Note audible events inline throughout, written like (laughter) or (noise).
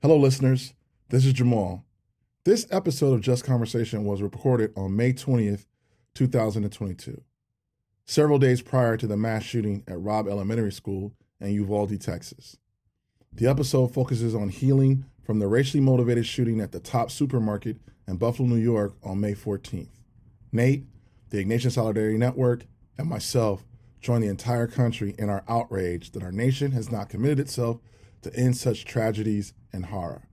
Hello, listeners. This is Jamal. This episode of Just Conversation was recorded on May 20th, 2022, several days prior to the mass shooting at Robb Elementary School in Uvalde, Texas. The episode focuses on healing from the racially motivated shooting at the Tops supermarket in Buffalo, New York on May 14th. Nate, the Ignatian Solidarity Network, and myself join the entire country in our outrage that our nation has not committed itself to end such tragedies and horror.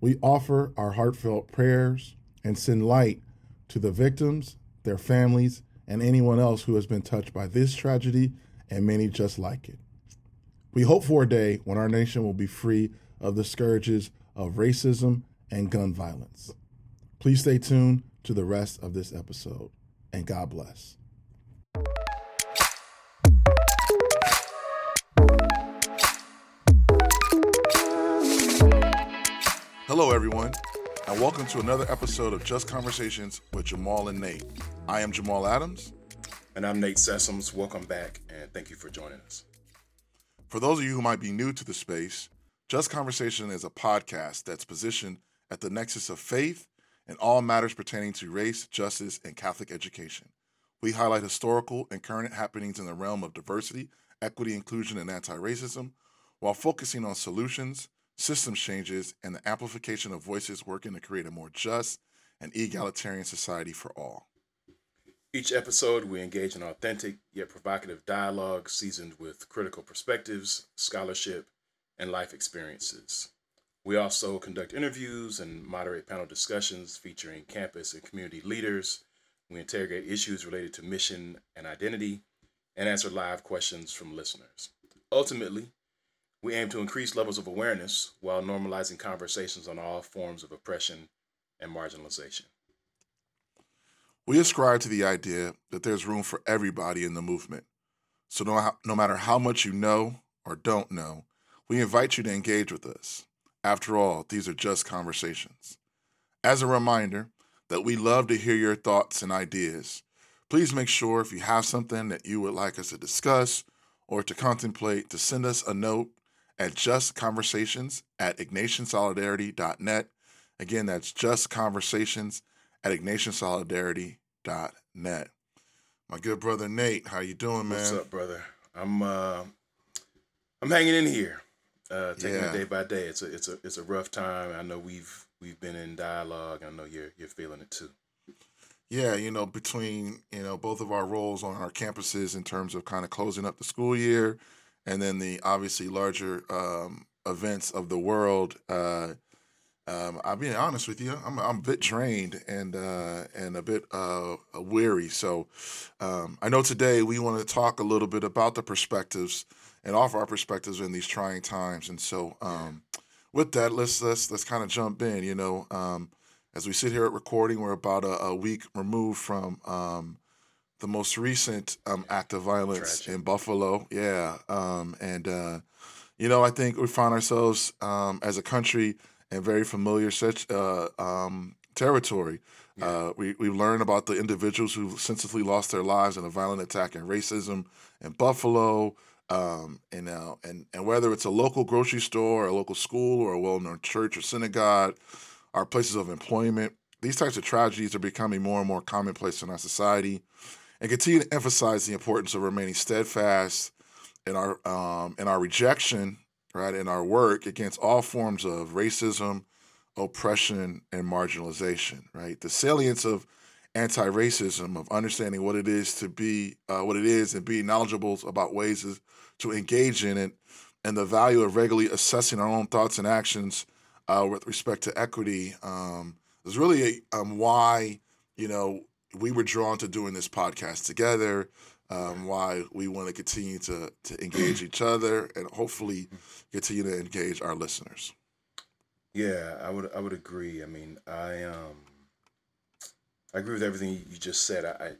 We offer our heartfelt prayers and send light to the victims, their families, and anyone else who has been touched by this tragedy and many just like it. We hope for a day when our nation will be free of the scourges of racism and gun violence. Please stay tuned to the rest of this episode, and God bless. Hello, everyone, and welcome to another episode of Just Conversations with Jamal and Nate. I am Jamal Adams. And I'm Nate Sessoms. Welcome back, and thank you for joining us. For those of you who might be new to the space, Just Conversation is a podcast that's positioned at the nexus of faith and all matters pertaining to race, justice, and Catholic education. We highlight historical and current happenings in the realm of diversity, equity, inclusion, and anti racism while focusing on solutions, systems changes, and the amplification of voices working to create a more just and egalitarian society for all. Each episode, we engage in authentic yet provocative dialogue seasoned with critical perspectives, scholarship, and life experiences. We also conduct interviews and moderate panel discussions featuring campus and community leaders. We interrogate issues related to mission and identity and answer live questions from listeners. Ultimately, we aim to increase levels of awareness while normalizing conversations on all forms of oppression and marginalization. We ascribe to the idea that there's room for everybody in the movement. So, no, no matter how much you know or don't know, we invite you to engage with us. After all, these are just conversations. As a reminder that we love to hear your thoughts and ideas, please make sure if you have something that you would like us to discuss or to contemplate, to send us a note at justconversations at ignatiansolidarity.net. Again, that's justconversations at ignatiansolidarity.net. My good brother Nate, how you doing, man? What's up, brother? I'm uh, I'm hanging in here, uh, taking Yeah. it day by day. It's a it's a it's a rough time. I know we've we've been in dialogue. I know you're you're feeling it too. Yeah, you know, between, you know, both of our roles on our campuses in terms of kind of closing up the school year and then the obviously larger um, events of the world, uh, um, I'll be honest with you, I'm, I'm a bit drained and uh, and a bit uh, weary. So um, I know today we want to talk a little bit about the perspectives and offer our perspectives in these trying times. And so um, with that, let's let's let's kind of jump in. You know, um, as we sit here at recording, we're about a, a week removed from um, the most recent um, act of violence Tragic. in Buffalo. Yeah, um, and uh, you know, I think we find ourselves um, as a country in very familiar such uh, um, territory. Uh, we we learned about the individuals who senselessly lost their lives in a violent attack and racism in Buffalo. Um, and, uh, and and whether it's a local grocery store, or a local school, or a well-known church or synagogue, our places of employment, these types of tragedies are becoming more and more commonplace in our society, and continue to emphasize the importance of remaining steadfast in our um, in our rejection, right, in our work against all forms of racism, oppression, and marginalization. Right, the salience of anti-racism, of understanding what it is to be uh, what it is, and being knowledgeable about ways to engage in it, and the value of regularly assessing our own thoughts and actions uh, with respect to equity um, is really um, why you know we were drawn to doing this podcast together. Um, why we want to continue to to engage each other and hopefully continue to engage our listeners. Yeah, I would I would agree. I mean, I um I agree with everything you just said. I, I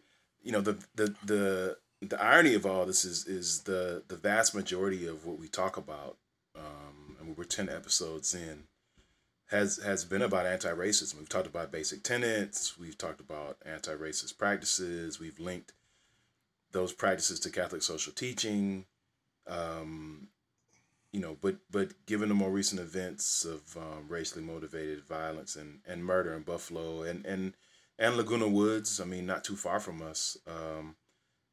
you know the the the the irony of all this is is the the vast majority of what we talk about um and we're 10 episodes in has has been about anti-racism. We've talked about basic tenets, we've talked about anti-racist practices, we've linked those practices to Catholic social teaching. Um you know, but but given the more recent events of um, racially motivated violence and, and murder in Buffalo and and and Laguna Woods, I mean, not too far from us. Um,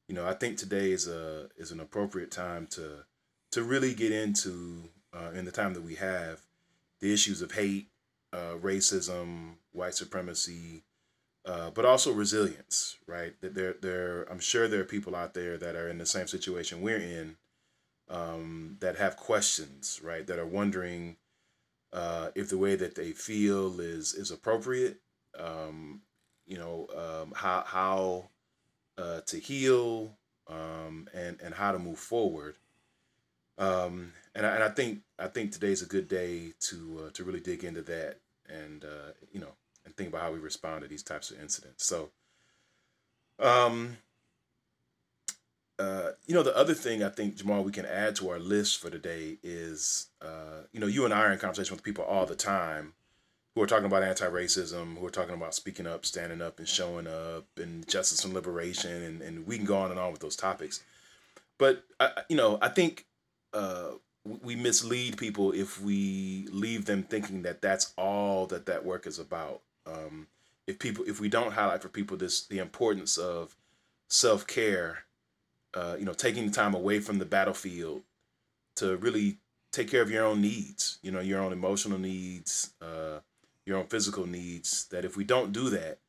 you know, I think today is a is an appropriate time to to really get into uh, in the time that we have the issues of hate, uh, racism, white supremacy, uh, but also resilience. Right? That there there I'm sure there are people out there that are in the same situation we're in um, that have questions, right? That are wondering uh, if the way that they feel is is appropriate. Um, you know, um, how how uh, to heal um, and and how to move forward. Um, and I, and I think I think today's a good day to uh, to really dig into that and uh, you know and think about how we respond to these types of incidents. So, um, uh, you know, the other thing I think Jamal we can add to our list for today is, uh, you know, you and I are in conversation with people all the time who are talking about anti-racism, who are talking about speaking up, standing up, and showing up, and justice and liberation, and, and we can go on and on with those topics. But I, you know, I think uh, we mislead people if we leave them thinking that that's all that that work is about. Um, if people, if we don't highlight for people this the importance of self care uh, you know, taking the time away from the battlefield to really take care of your own needs, you know, your own emotional needs, uh, your own physical needs. That if we don't do that,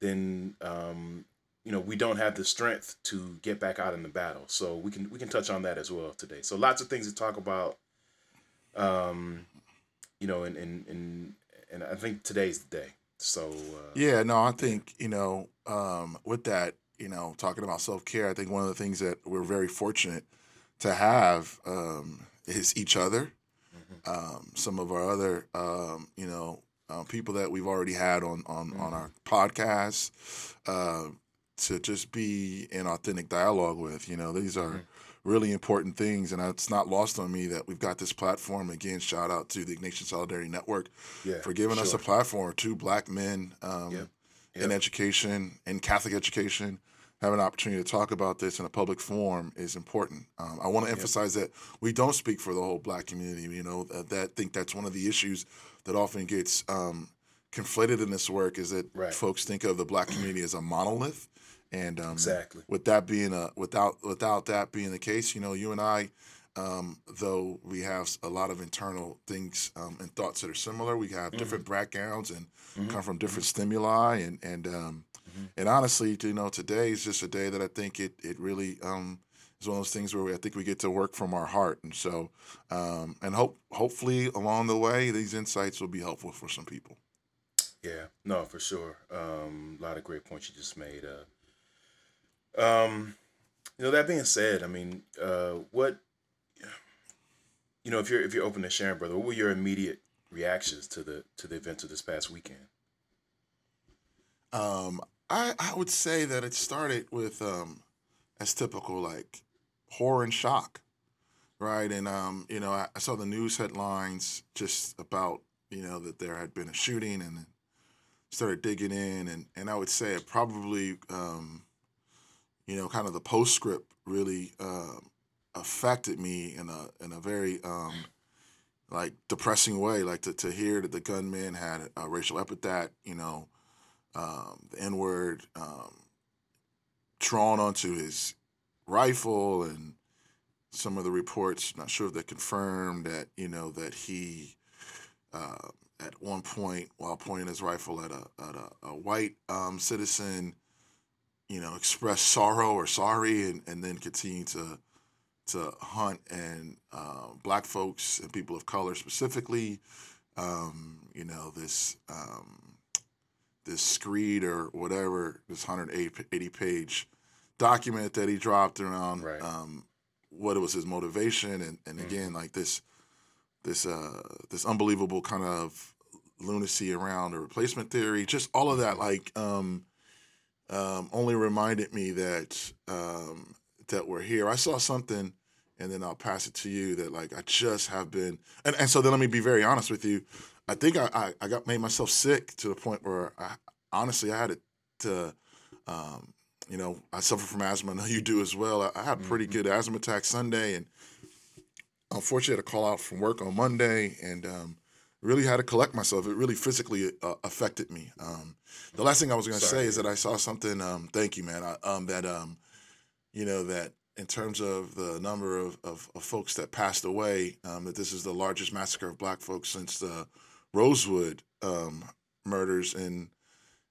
then um, you know we don't have the strength to get back out in the battle. So we can we can touch on that as well today. So lots of things to talk about. Um, you know, and and and and I think today's the day. So uh, yeah, no, I think you know um, with that you know, talking about self care, I think one of the things that we're very fortunate to have um, is each other. Mm-hmm. Um, some of our other, um, you know, uh, people that we've already had on on, mm-hmm. on our podcast uh, to just be in authentic dialogue with. You know, these are. Really important things, and it's not lost on me that we've got this platform. Again, shout out to the Ignatian Solidarity Network yeah, for giving sure. us a platform. Two black men um, yep yep. in education, in Catholic education, have an opportunity to talk about this in a public forum is important. Um, I want to emphasize yep. that we don't speak for the whole black community. You know, that, that think that's one of the issues that often gets um, conflated in this work is that right. folks think of the black community as a monolith. And um, exactly with that being a without without that being the case, you know, you and I, um, though we have a lot of internal things um, and thoughts that are similar, we have mm-hmm. different backgrounds and mm-hmm. come from different mm-hmm. stimuli and and um, mm-hmm. and honestly, you know, today is just a day that I think it it really um, is one of those things where we, I think we get to work from our heart, and so um, and hope hopefully along the way these insights will be helpful for some people. Yeah, no, for sure. Um, a lot of great points you just made. Uh, um, you know, that being said, I mean, uh, what you know, if you're if you're open to sharing, brother, what were your immediate reactions to the to the events of this past weekend? Um, I I would say that it started with um, as typical like horror and shock, right? And um, you know, I, I saw the news headlines just about you know that there had been a shooting, and started digging in, and and I would say it probably um, you know, kind of the postscript really um, affected me in a in a very um, like depressing way. Like to, to hear that the gunman had a racial epithet, you know, um, the N word um, drawn onto his rifle, and some of the reports, not sure if they confirmed that you know that he. Uh, at one point, while pointing his rifle at a at a, a white citizen, you know, express sorrow or sorry, and, and then continue to to hunt and uh, black folks and people of color specifically. Um, you know, this um, this screed or whatever, this 180 page document that he dropped around right. um, what it was his motivation, and, and mm-hmm. again, like this this uh, this unbelievable kind of lunacy around the replacement theory, just all of that, like um, um, only reminded me that um, that we're here. I saw something, and then I'll pass it to you. That like I just have been, and, and so then let me be very honest with you. I think I, I, I, got made myself sick to the point where I honestly I had it to, um, you know, I suffer from asthma. I know you do as well. I, I had a pretty mm-hmm. good asthma attack Sunday, and unfortunately had to call out from work on Monday and um, really had to collect myself. It really physically uh, affected me. Um, the last thing I was going to say is that I saw something. Um, thank you, man. I, um, that um, you know that in terms of the number of, of, of folks that passed away, um, that this is the largest massacre of Black folks since the Rosewood um, murders in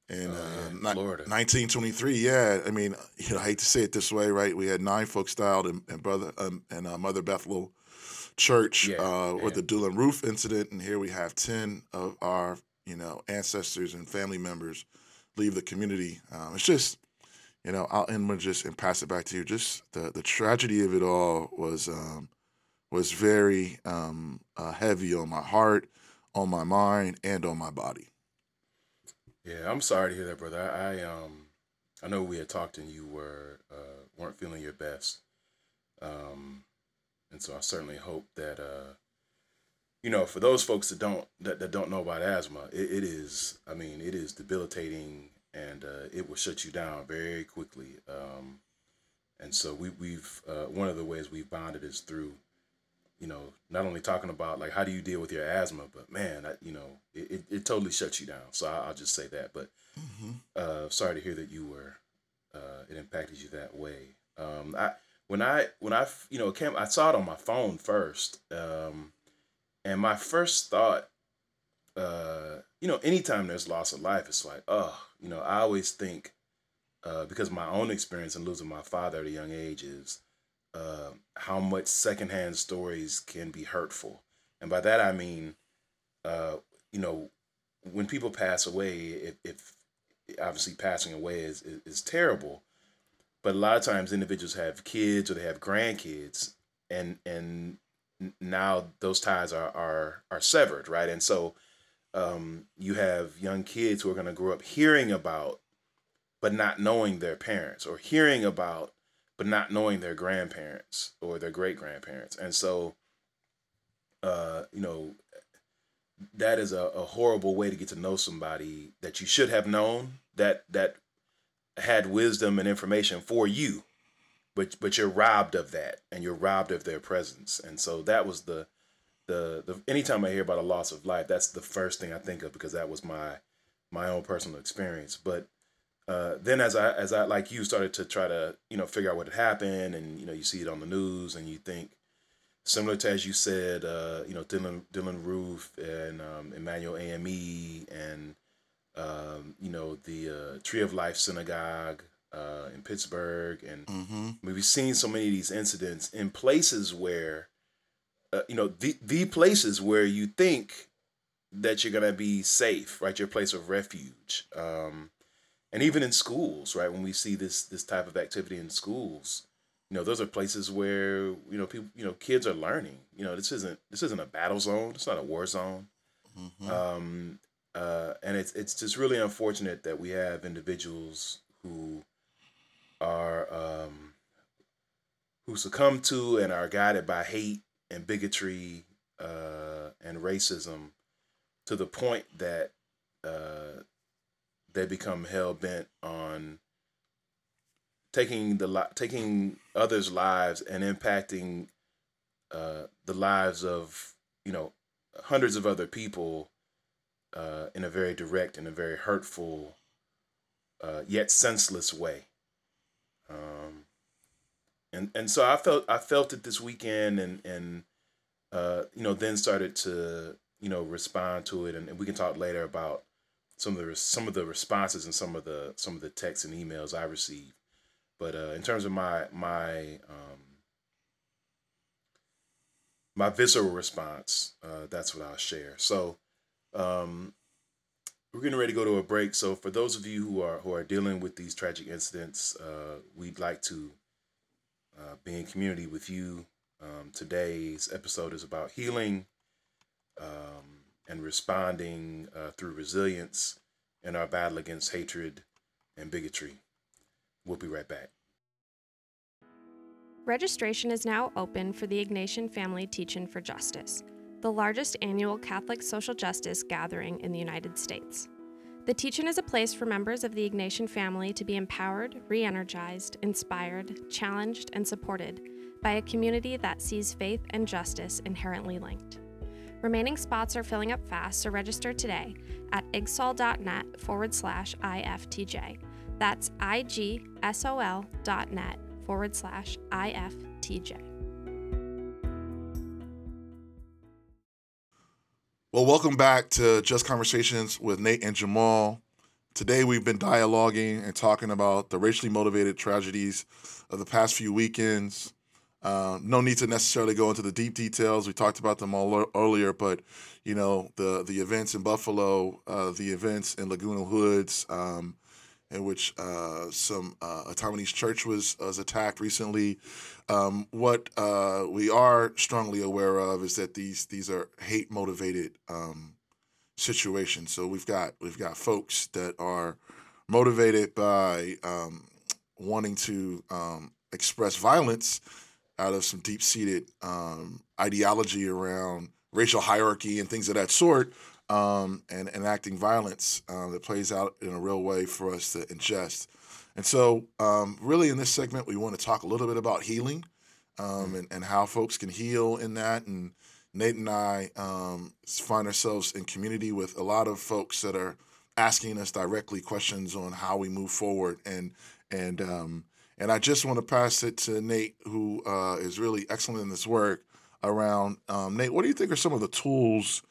in Oh, yeah, uh, in ni- Florida. 1923. Yeah, I mean, you know, I hate to say it this way, right? We had nine folks died in, in brother um, and uh, Mother Bethel Church Yeah, uh, with the Dylann Roof incident, and here we have ten of our you know ancestors and family members leave the community. Um, it's just you know I'll end with just and pass it back to you. Just the the tragedy of it all was um, was very um, uh, heavy on my heart, on my mind, and on my body. Yeah, I'm sorry to hear that, brother. I, I um, I know we had talked and you were uh, weren't feeling your best, um, and so I certainly hope that uh, you know, for those folks that don't that, that don't know about asthma, it, it is. I mean, it is debilitating, and uh, it will shut you down very quickly. Um, and so we we've uh, one of the ways we've bonded is through you know, not only talking about like how do you deal with your asthma, but man, I, you know, it, it, it totally shuts you down. So I, I'll just say that. But uh, sorry to hear that you were uh, it impacted you that way. Um, I when I when I you know came I saw it on my phone first, um, and my first thought, uh, you know, anytime there's loss of life, it's like, oh, you know, I always think uh, because my own experience in losing my father at a young age is uh, how much secondhand stories can be hurtful. And by that I mean, uh, you know, when people pass away, if, if obviously passing away is, is, is terrible, but a lot of times individuals have kids or they have grandkids, and and now those ties are are are severed, right? And so um, you have young kids who are going to grow up hearing about, but not knowing their parents, or hearing about, but not knowing their grandparents or their great grandparents, and so uh, you know that is a, a horrible way to get to know somebody that you should have known that that had wisdom and information for you but but you're robbed of that and you're robbed of their presence. And so that was the the the anytime i hear about a loss of life that's the first thing i think of because that was my my own personal experience. But uh, then as i as i like you started to try to you know figure out what had happened and you know you see it on the news and you think similar to as you said, uh, you know, Dylan Dylan Roof and um, Emanuel AME and um, you know the uh, Tree of Life Synagogue uh, in Pittsburgh, and Mm-hmm. we've seen so many of these incidents in places where, uh, you know, the the places where you think that you're gonna be safe, right? Your place of refuge, um, and even in schools, right? When we see this this type of activity in schools, you know, those are places where you know people, you know, kids are learning. You know, this isn't this isn't a battle zone. It's not a war zone. Mm-hmm. Um, uh, and it's it's just really unfortunate that we have individuals who are um, who succumb to and are guided by hate and bigotry uh, and racism to the point that uh, they become hell bent on taking the li- taking others' lives and impacting uh, the lives of you know hundreds of other people uh, in a very direct and a very hurtful uh, yet senseless way. Um, and and so I felt I felt it this weekend and and uh, you know then started to you know respond to it and, and we can talk later about some of the some of the responses and some of the some of the texts and emails I received. But uh, in terms of my my um, my visceral response, uh, that's what I'll share. So um, we're getting ready to go to a break. So for those of you who are who are dealing with these tragic incidents, uh, we'd like to uh, be in community with you. Um, today's episode is about healing um, and responding uh, through resilience in our battle against hatred and bigotry. We'll be right back. Registration is now open for the Ignatian Family Teach-In for Justice, the largest annual Catholic social justice gathering in the United States. The Teach-In is a place for members of the Ignatian family to be empowered, re energized, inspired, challenged, and supported by a community that sees faith and justice inherently linked. Remaining spots are filling up fast, so register today at igsol.net forward slash IFTJ. That's I-G-S-O-L dot net forward slash IFTJ. Well, welcome back to Just Conversations with Nate and Jamal. Today we've been dialoguing and talking about the racially motivated tragedies of the past few weekends. Uh, no need to necessarily go into the deep details. We talked about them all earlier, but you know the the events in Buffalo, uh, the events in Laguna Woods, um, in which uh, some uh, Taiwanese church was was attacked recently. Um, what uh, we are strongly aware of is that these these are hate motivated um, situations. So we've got we've got folks that are motivated by um, wanting to um, express violence out of some deep seated um, ideology around racial hierarchy and things of that sort um, and enacting violence um, that plays out in a real way for us to ingest. And so, um, really, in this segment, we want to talk a little bit about healing um, mm-hmm. and, and how folks can heal in that. And Nate and I um, find ourselves in community with a lot of folks that are asking us directly questions on how we move forward. And and um, and I just want to pass it to Nate, who uh, is really excellent in this work around Nate. What do you think are some of the tools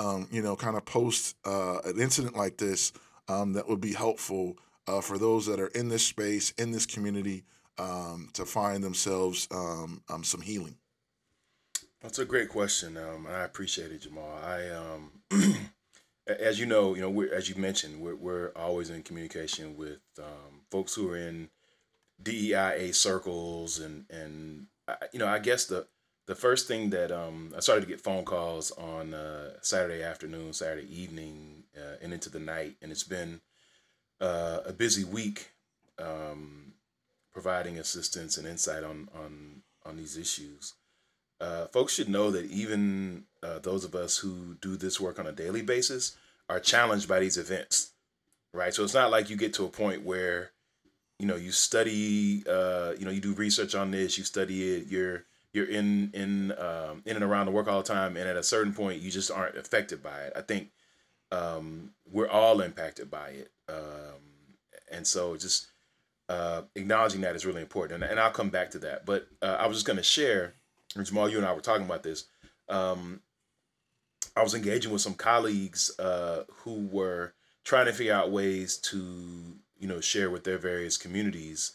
um, you know, kind of post uh, an incident like this um, that would be helpful uh, for those that are in this space, in this community, um, to find themselves um, um, some healing? That's a great question, um, and I appreciate it, Jamal. I, (clears throat) as you know, you know, as you mentioned, we're, we're always in communication with folks who are in DEIA circles, and and you know, I guess the the first thing that um, I started to get phone calls on uh, Saturday afternoon, Saturday evening, uh, and into the night, and it's been uh, a busy week um, providing assistance and insight on on on these issues. Uh, folks should know that even uh, those of us who do this work on a daily basis are challenged by these events, right? So it's not like you get to a point where you know you study, uh, you know, you do research on this, you study it, you're you're in in um, in and around the work all the time, and at a certain point, you just aren't affected by it. I think um, we're all impacted by it, um, and so just uh, acknowledging that is really important. And, and I'll come back to that. But uh, I was just going to share, Jamal, you and I were talking about this. Um, I was engaging with some colleagues uh, who were trying to figure out ways to, you know, share with their various communities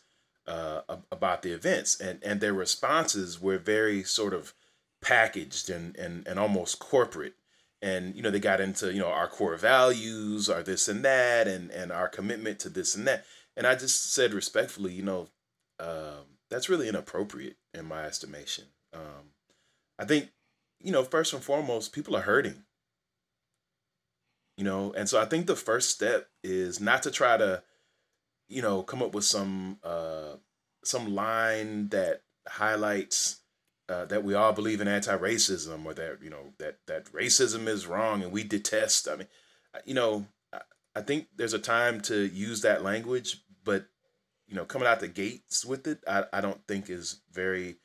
uh, about the events, and and their responses were very sort of packaged and and and almost corporate. And you know they got into you know our core values, our this and that, and and our commitment to this and that. And I just said respectfully, you know, um, that's really inappropriate in my estimation. Um, I think you know first and foremost, people are hurting. You know, and so I think the first step is not to try to you know, come up with some uh, some line that highlights uh, that we all believe in anti-racism or that you know that that racism is wrong and we detest. I mean, you know, I, I think there's a time to use that language, but you know, coming out the gates with it, I, I don't think is very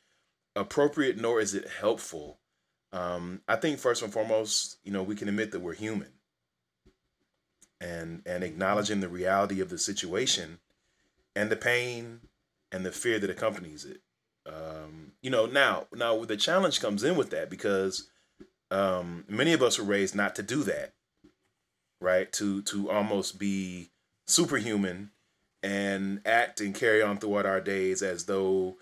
appropriate, nor is it helpful. Um, I think first and foremost, you know, we can admit that we're human and and acknowledging the reality of the situation and the pain and the fear that accompanies it. Um, you know, now now the challenge comes in with that because um, many of us were raised not to do that, right? To to almost be superhuman and act and carry on throughout our days as though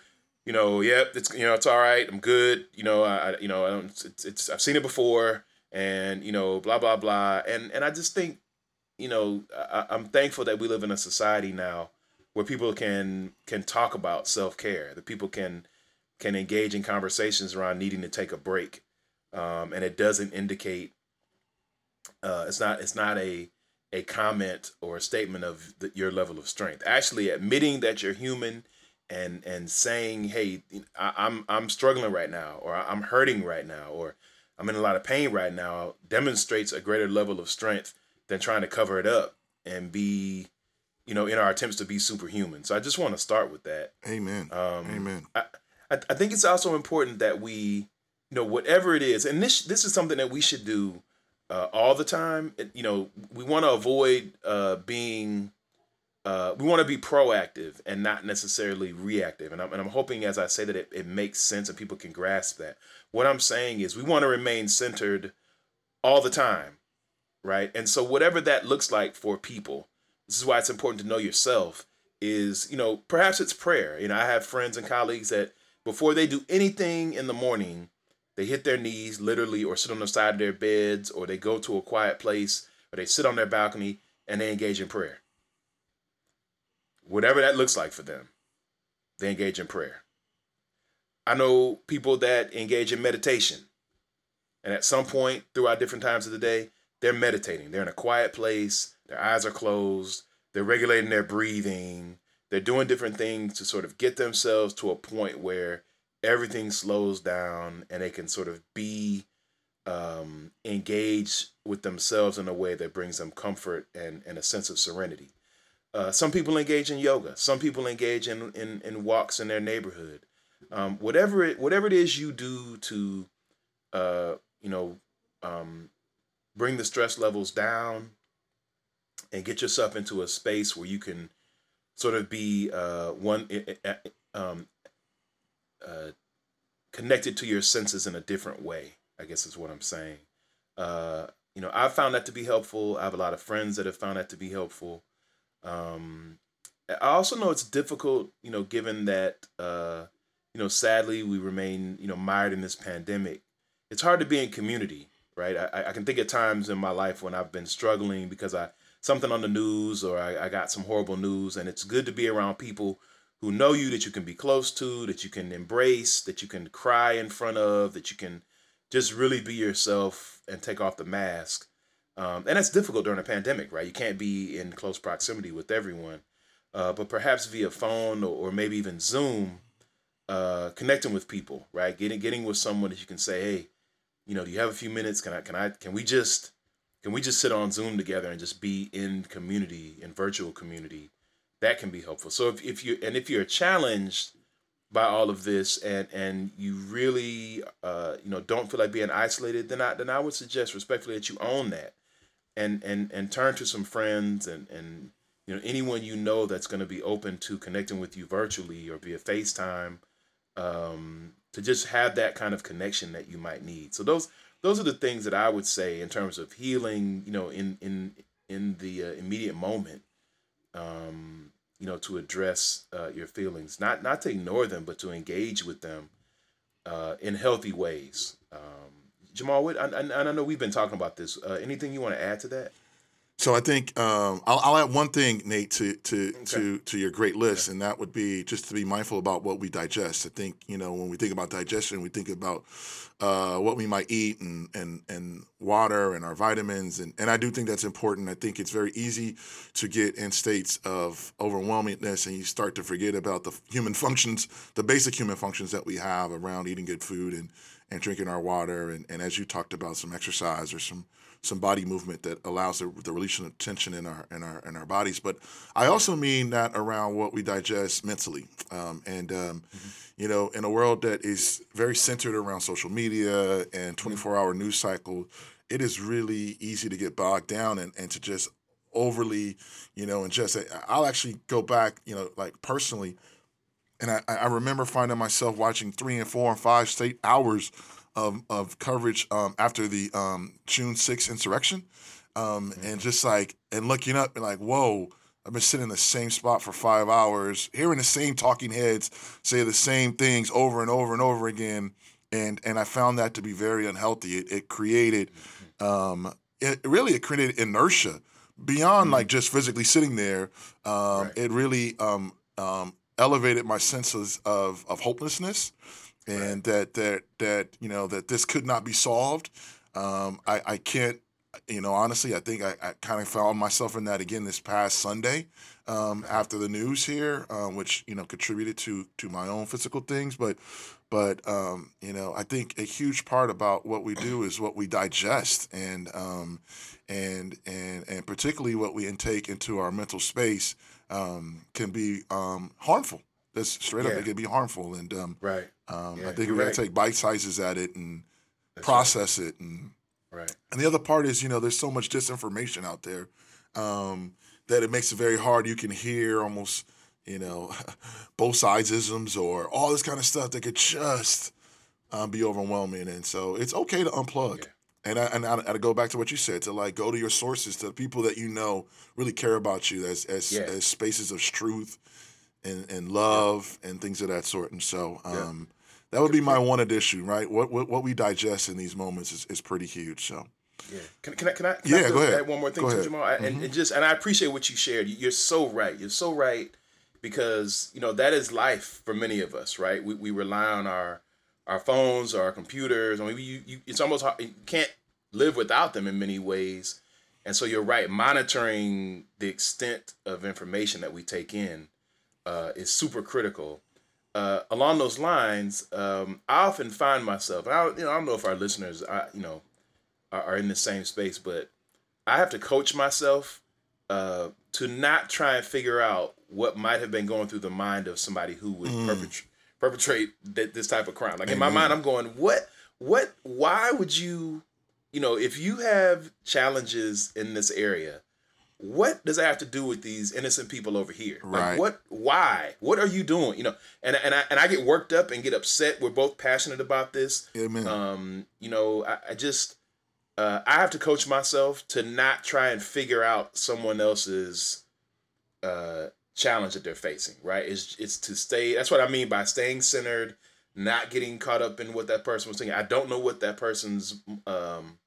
you know, yep, it's you know, it's all right. I'm good. You know, I you know, I don't, it's, it's I've seen it before, and you know, blah blah blah. And and I just think you know, I, I'm thankful that we live in a society now where people can can talk about self care. That people can can engage in conversations around needing to take a break, um, and it doesn't indicate. Uh, it's not. It's not a a comment or a statement of the, your level of strength. Actually, admitting that you're human and and saying, "Hey, I, I'm I'm struggling right now, or I'm hurting right now, or I'm in a lot of pain right now," demonstrates a greater level of strength than trying to cover it up and be, you know, in our attempts to be superhuman. So I just want to start with that. Amen. Um, Amen. I, I, think it's also important that we, you know, whatever it is, and this this is something that we should do uh, all the time. You know, we want to avoid uh, being, uh, we want to be proactive and not necessarily reactive. And I'm, and I'm hoping as I say that it, it makes sense and people can grasp that. What I'm saying is we want to remain centered all the time, right? And so whatever that looks like for people, this is why it's important to know yourself. Is you know perhaps it's prayer. You know I have friends and colleagues that before they do anything in the morning, they hit their knees literally or sit on the side of their beds or they go to a quiet place or they sit on their balcony and they engage in prayer. Whatever that looks like for them, they engage in prayer. I know people that engage in meditation. And at some point throughout different times of the day, they're meditating. They're in a quiet place, their eyes are closed, they're regulating their breathing, they're doing different things to sort of get themselves to a point where everything slows down and they can sort of be um, engaged with themselves in a way that brings them comfort and, and a sense of serenity. Uh, some people engage in yoga. Some people engage in, in, in walks in their neighborhood. Um, whatever it whatever it is you do to, uh, you know, um, bring the stress levels down, and get yourself into a space where you can sort of be uh, one um, uh, connected to your senses in a different way. I guess is what I'm saying. Uh, you know, I've found that to be helpful. I have a lot of friends that have found that to be helpful. Um, I also know it's difficult, you know, given that, uh, you know, sadly we remain, you know, mired in this pandemic. It's hard to be in community, right? I, I can think of times in my life when I've been struggling because I something on the news or I, I got some horrible news, and it's good to be around people who know you that you can be close to, that you can embrace, that you can cry in front of, that you can just really be yourself and take off the mask. Um, and that's difficult during a pandemic, right? You can't be in close proximity with everyone. Uh, but perhaps via phone or, or maybe even Zoom, uh, connecting with people, right? Getting getting with someone that you can say, hey, you know, do you have a few minutes? Can I can I can we just can we just sit on Zoom together and just be in community, in virtual community? That can be helpful. So if, if you and if you're challenged by all of this and and you really uh, you know don't feel like being isolated, then I then I would suggest respectfully that you own that and and and turn to some friends and and you know anyone you know that's going to be open to connecting with you virtually or via FaceTime um, to just have that kind of connection that you might need. So those those are the things that I would say in terms of healing. You know, in in in the uh, immediate moment. Um, you know, to address uh, your feelings, not not to ignore them, but to engage with them uh, in healthy ways. Um, Jamal, what, I, I, I know we've been talking about this. Uh, anything you want to add to that? So I think um, I'll, I'll add one thing, Nate, to to to to your great list, and that would be just to be mindful about what we digest. I think you know when we think about digestion, we think about uh, what we might eat and and and water and our vitamins, and and I do think that's important. I think it's very easy to get in states of overwhelmingness, and you start to forget about the human functions, the basic human functions that we have around eating good food and and drinking our water, and and as you talked about, some exercise or some some body movement that allows the, the release of tension in our in our in our bodies. But I also mean that around what we digest mentally, um, and um, mm-hmm. you know, in a world that is very centered around social media and 24 hour news cycle, it is really easy to get bogged down and, and to just overly, you know, and just I'll actually go back, you know, like personally. And I, I remember finding myself watching three and four and five state hours of, of coverage um, after the um, June 6th insurrection. Um, mm-hmm. And just like, and looking up and like, whoa, I've been sitting in the same spot for five hours, hearing the same talking heads say the same things over and over and over again. And, and I found that to be very unhealthy. It, it created, mm-hmm. um, it really, it created inertia beyond mm-hmm. like just physically sitting there. Um, right. It really um, um, elevated my senses of, of hopelessness and right. that that that you know that this could not be solved. Um, I, I can't, you know, honestly, I think I, I kind of found myself in that again this past Sunday um, after the news here, um, which you know contributed to to my own physical things, but but um, you know, I think a huge part about what we do is what we digest, and um, and and and particularly what we intake into our mental space, um, can be um, harmful. That's straight up, Yeah. it can be harmful. And um, Right. Um, Yeah, I think you're we gotta take bite sizes at it and That's process it. And Right. right. and the other part is, you know, there's so much disinformation out there um, that it makes it very hard. You can hear almost, you know, (laughs) both sides isms or all this kind of stuff that could just um, be overwhelming. And so it's okay to unplug. Yeah. And I, and I, I go back to what you said to like go to your sources, to the people that you know really care about you as as, Yeah. as spaces of truth and, and love and things of that sort. And so um, that would be my one addition, right? What, what what we digest in these moments is, is pretty huge. So Yeah. Can, can I can I, can Yeah, I go ahead. add one more thing Go to ahead. Mm-hmm. Jamal? And, and just and I appreciate what you shared. You- You're so right. You're so right because you know that is life for many of us, right? We, we rely on our our phones or our computers. I mean, you, you it's almost hard, you can't live without them in many ways. And so you're right. Monitoring the extent of information that we take in uh, is super critical. Uh, along those lines, um, I often find myself. I don't, you know I don't know if our listeners, I, you know, are, are in the same space, but I have to coach myself uh, to not try and figure out what might have been going through the mind of somebody who would perpetrate perpetrate th- this type of crime. Like in my mind, I'm going, what, what, why would you, you know, if you have challenges in this area, what does that have to do with these innocent people over here? Like, Right. what? Why? What are you doing? You know, and and I and I get worked up and get upset. We're both passionate about this. amen. Um, you know, I, I just uh, I have to coach myself to not try and figure out someone else's uh, challenge that they're facing. Right? It's it's to stay. That's what I mean by staying centered, not getting caught up in what that person was thinking. I don't know what that person's um,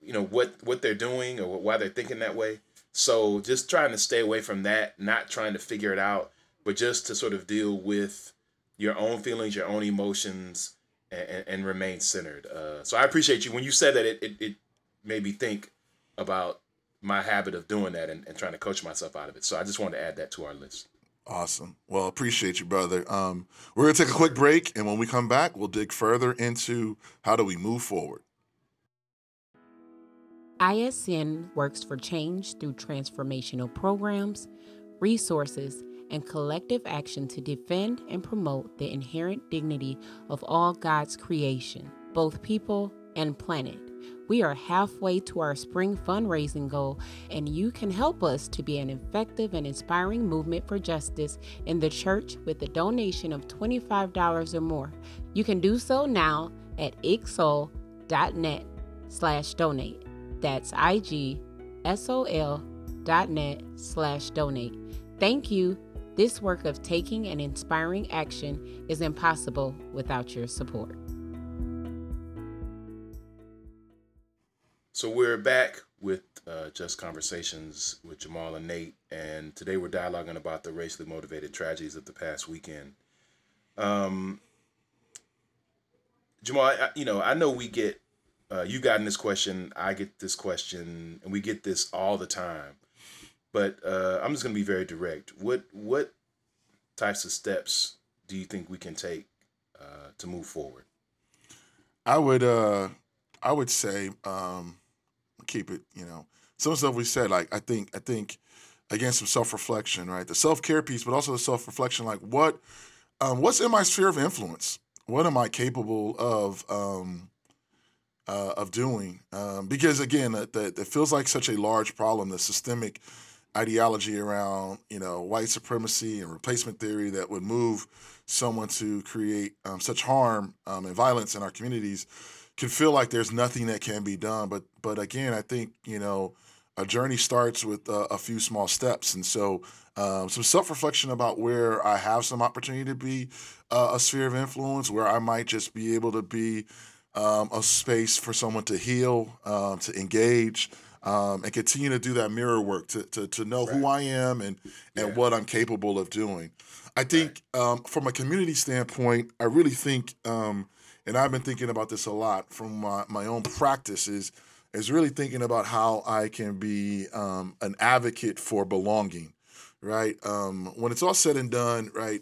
you know what what they're doing or why they're thinking that way. So just trying to stay away from that, not trying to figure it out, but just to sort of deal with your own feelings, your own emotions, and, and, remain centered. Uh, so I appreciate you when you said that. It, it it made me think about my habit of doing that and, and trying to coach myself out of it. So I just wanted to add that to our list. Awesome. Well, appreciate you, brother. Um, we're gonna take a quick break, and when we come back, we'll dig further into how do we move forward. ISN works for change through transformational programs, resources, and collective action to defend and promote the inherent dignity of all God's creation, both people and planet. We are halfway to our spring fundraising goal, and you can help us to be an effective and inspiring movement for justice in the church with a donation of $25 or more. You can do so now at igsol.net slash donate. That's I-G-S-O-L dot net slash donate. Thank you. This work of taking and inspiring action is impossible without your support. So we're back with uh, Just Conversations with Jamal and Nate, and today we're dialoguing about the racially motivated tragedies of the past weekend. Um, Jamal, I, you know, I know we get uh, you gotten this question, I get this question, and we get this all the time. But uh, I'm just gonna be very direct. What what types of steps do you think we can take uh, to move forward? I would uh I would say um keep it, you know. Some stuff we said, like I think I think again some self reflection, right? The self care piece, but also the self reflection, like what um what's in my sphere of influence? What am I capable of um uh, of doing? Um, because again, that, that feels like such a large problem, the systemic ideology around you know white supremacy and replacement theory that would move someone to create um, such harm um, and violence in our communities can feel like there's nothing that can be done. But but again, I think you know a journey starts with a few small steps, and so um, some self reflection about where I have some opportunity to be uh, a sphere of influence, where I might just be able to be um, a space for someone to heal, um, to engage. Um, and continue to do that mirror work to to, to know who I am and and Yeah. what I'm capable of doing. I think um, from a community standpoint, I really think, um, and I've been thinking about this a lot from my, my own practices, is really thinking about how I can be um, an advocate for belonging, right? Um, when it's all said and done, right,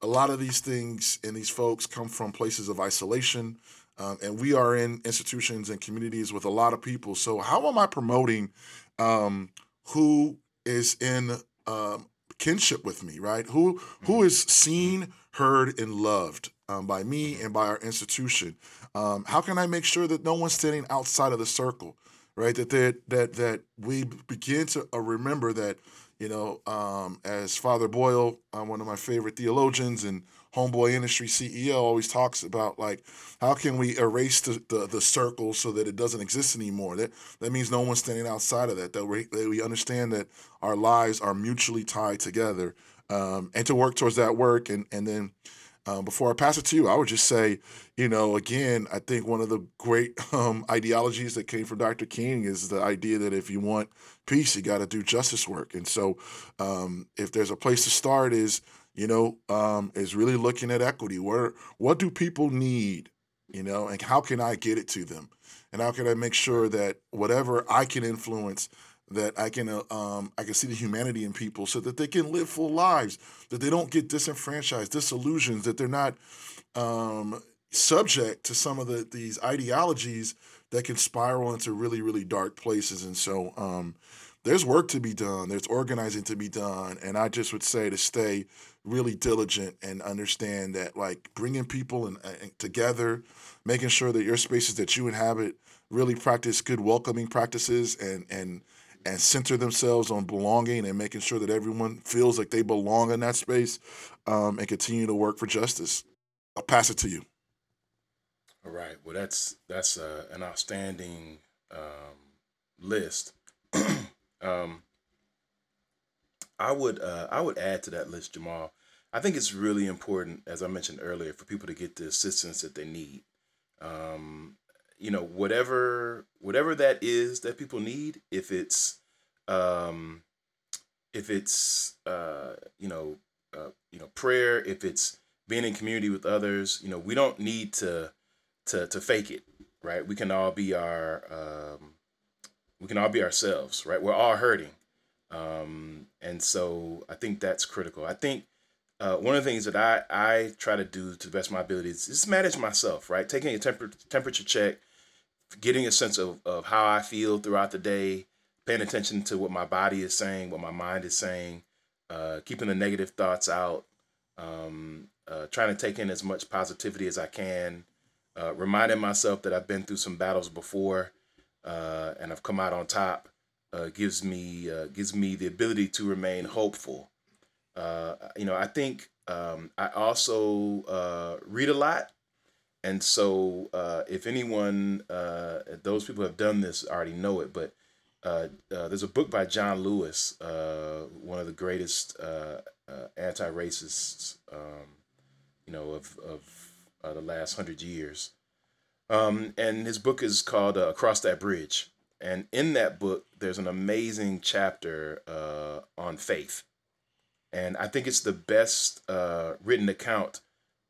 a lot of these things and these folks come from places of isolation. Um, and we are in institutions and communities with a lot of people. So, how am I promoting um, who is in um, kinship with me, right? Who who is seen, heard, and loved um, by me and by our institution? Um, how can I make sure that no one's standing outside of the circle, right? That that that that we begin to uh, remember that you know, um, as Father Boyle, uh, one of my favorite theologians and homeboy industry CEO, always talks about like how can we erase the, the, the circle so that it doesn't exist anymore. That that means no one's standing outside of that. That we, that we understand that our lives are mutually tied together, um, and to work towards that work. And and then um, before I pass it to you, I would just say, you know, again, I think one of the great (laughs) um, ideologies that came from Dr. King is the idea that if you want peace, you got to do justice work. And so, um, if there's a place to start, is you know, um, is really looking at equity. Where what do people need, you know, and how can I get it to them, and how can I make sure that whatever I can influence that I can uh, um, I can see the humanity in people so that they can live full lives, that they don't get disenfranchised, disillusioned, that they're not um, subject to some of the these ideologies that can spiral into really really dark places. And so um, there's work to be done, there's organizing to be done, and I just would say to stay really diligent and understand that like bringing people and, and together, making sure that your spaces that you inhabit really practice good welcoming practices and and and center themselves on belonging and making sure that everyone feels like they belong in that space um, and continue to work for justice. I'll pass it to you. All right. Well, that's that's uh, an outstanding um, list. (clears throat) um, I would uh, I would add to that list, Jamal. I think it's really important, as I mentioned earlier, for people to get the assistance that they need. Um, you know whatever whatever that is that people need if it's um if it's uh you know uh, you know prayer if it's being in community with others you know we don't need to to to fake it right? We can all be our um we can all be ourselves right? We're all hurting. Um and so i think that's critical. I think uh, one of the things that I, I try to do to the best of my ability is just manage myself, right? Taking a temper, temperature check, getting a sense of, of how I feel throughout the day, paying attention to what my body is saying, what my mind is saying, uh, keeping the negative thoughts out, um, uh, trying to take in as much positivity as I can, uh, reminding myself that I've been through some battles before uh, and I've come out on top. Uh, gives me uh, gives me the ability to remain hopeful you know, I think um, I also read a lot. And so, uh, if anyone, uh, those people have done this already know it, but uh, uh, there's a book by John Lewis, one of the greatest anti-racists, um, you know, of of the last hundred years. Um, and his book is called Across That Bridge. And in that book, there's an amazing chapter on faith and I think it's the best uh, written account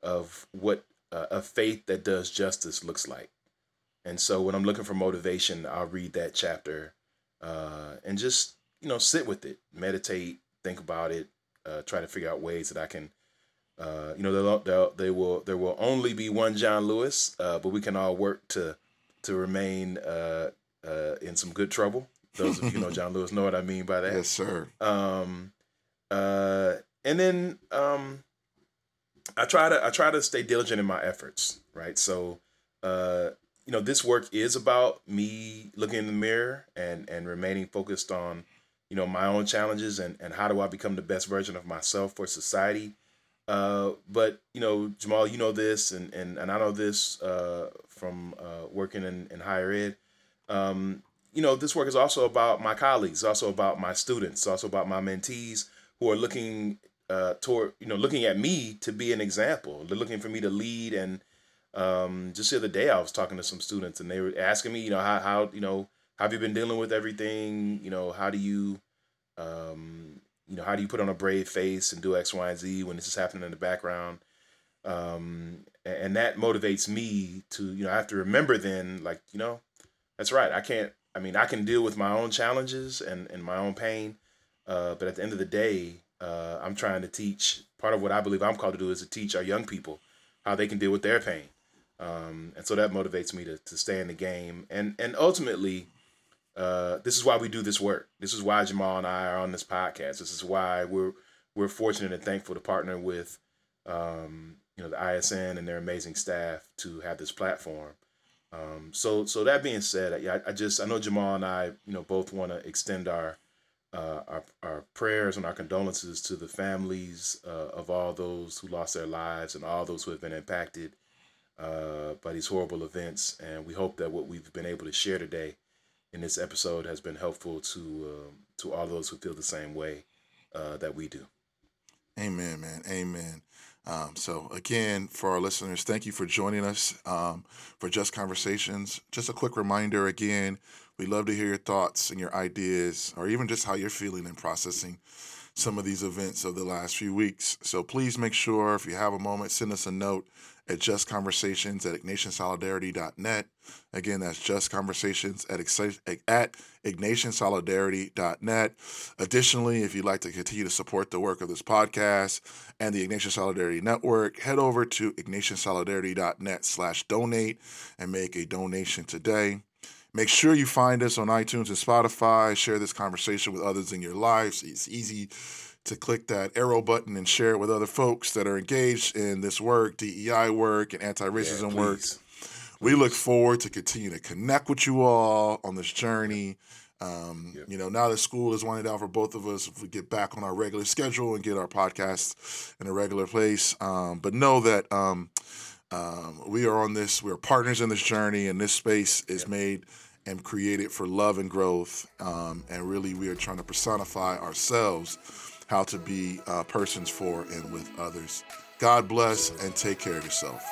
of what uh, a faith that does justice looks like. And so when I'm looking for motivation, I'll read that chapter uh, and just you know sit with it, meditate, think about it, uh, try to figure out ways that I can. Uh, you know, they'll, they'll, they will. There will only be one John Lewis, uh, but we can all work to to remain in some good trouble. Those of you know (laughs) John Lewis know what I mean by that. Yes, sir. Um, uh, and then um, I try to I try to stay diligent in my efforts, right? So, uh, you know, this work is about me looking in the mirror and and remaining focused on, you know, my own challenges and and how do I become the best version of myself for society. Uh, but you know, Jamal, you know this, and and and I know this uh, from uh, working in in higher ed. Um, you know, this work is also about my colleagues, also about my students, also about my mentees who are looking uh, toward you know looking at me to be an example. They're looking for me to lead. And um, just the other day, I was talking to some students, and they were asking me, you know, how how you know how have you been dealing with everything? You know, how do you um, you know how do you put on a brave face and do X, Y, and Z when this is happening in the background? Um, and that motivates me to you know I have to remember then like you know that's right I can't I mean I can deal with my own challenges and, and my own pain uh, but at the end of the day, uh, I'm trying to teach. Part of what I believe I'm called to do is to teach our young people how they can deal with their pain. Um, and so that motivates me to, to stay in the game. And and ultimately, uh, this is why we do this work. This is why Jamal and I are on this podcast. This is why we're we're fortunate and thankful to partner with um, you know the ISN and their amazing staff to have this platform. Um, so so that being said, I, I just I know Jamal and I you know both want to extend our, uh, our our prayers and our condolences to the families uh, of all those who lost their lives and all those who have been impacted uh, by these horrible events. And we hope that what we've been able to share today in this episode has been helpful to um, to all those who feel the same way uh, that we do. Amen, man. Amen. Um, so again, for our listeners, thank you for joining us um, for Just Conversations. Just a quick reminder again, we love to hear your thoughts and your ideas, or even just how you're feeling and processing some of these events of the last few weeks. So please make sure, if you have a moment, send us a note at justconversations at ignatiansolidarity.net. Again, that's justconversations at, at ignatiansolidarity.net. Additionally, if you'd like to continue to support the work of this podcast and the Ignatian Solidarity Network, head over to ignatiansolidarity.net slash donate and make a donation today. Make sure you find us on iTunes and Spotify. Share this conversation with others in your lives. It's easy to click that arrow button and share it with other folks that are engaged in this work, DEI work, and anti racism yeah, work. We look forward to continue to connect with you all on this journey. Um, yep. You know, now that school is winding down for both of us, if we get back on our regular schedule and get our podcast in a regular place. Um, but know that um, um we are on this, we're partners in this journey, and this space is yep. made and created for love and growth. Um, and really, we are trying to personify ourselves how to be uh, persons for and with others. God bless and take care of yourself.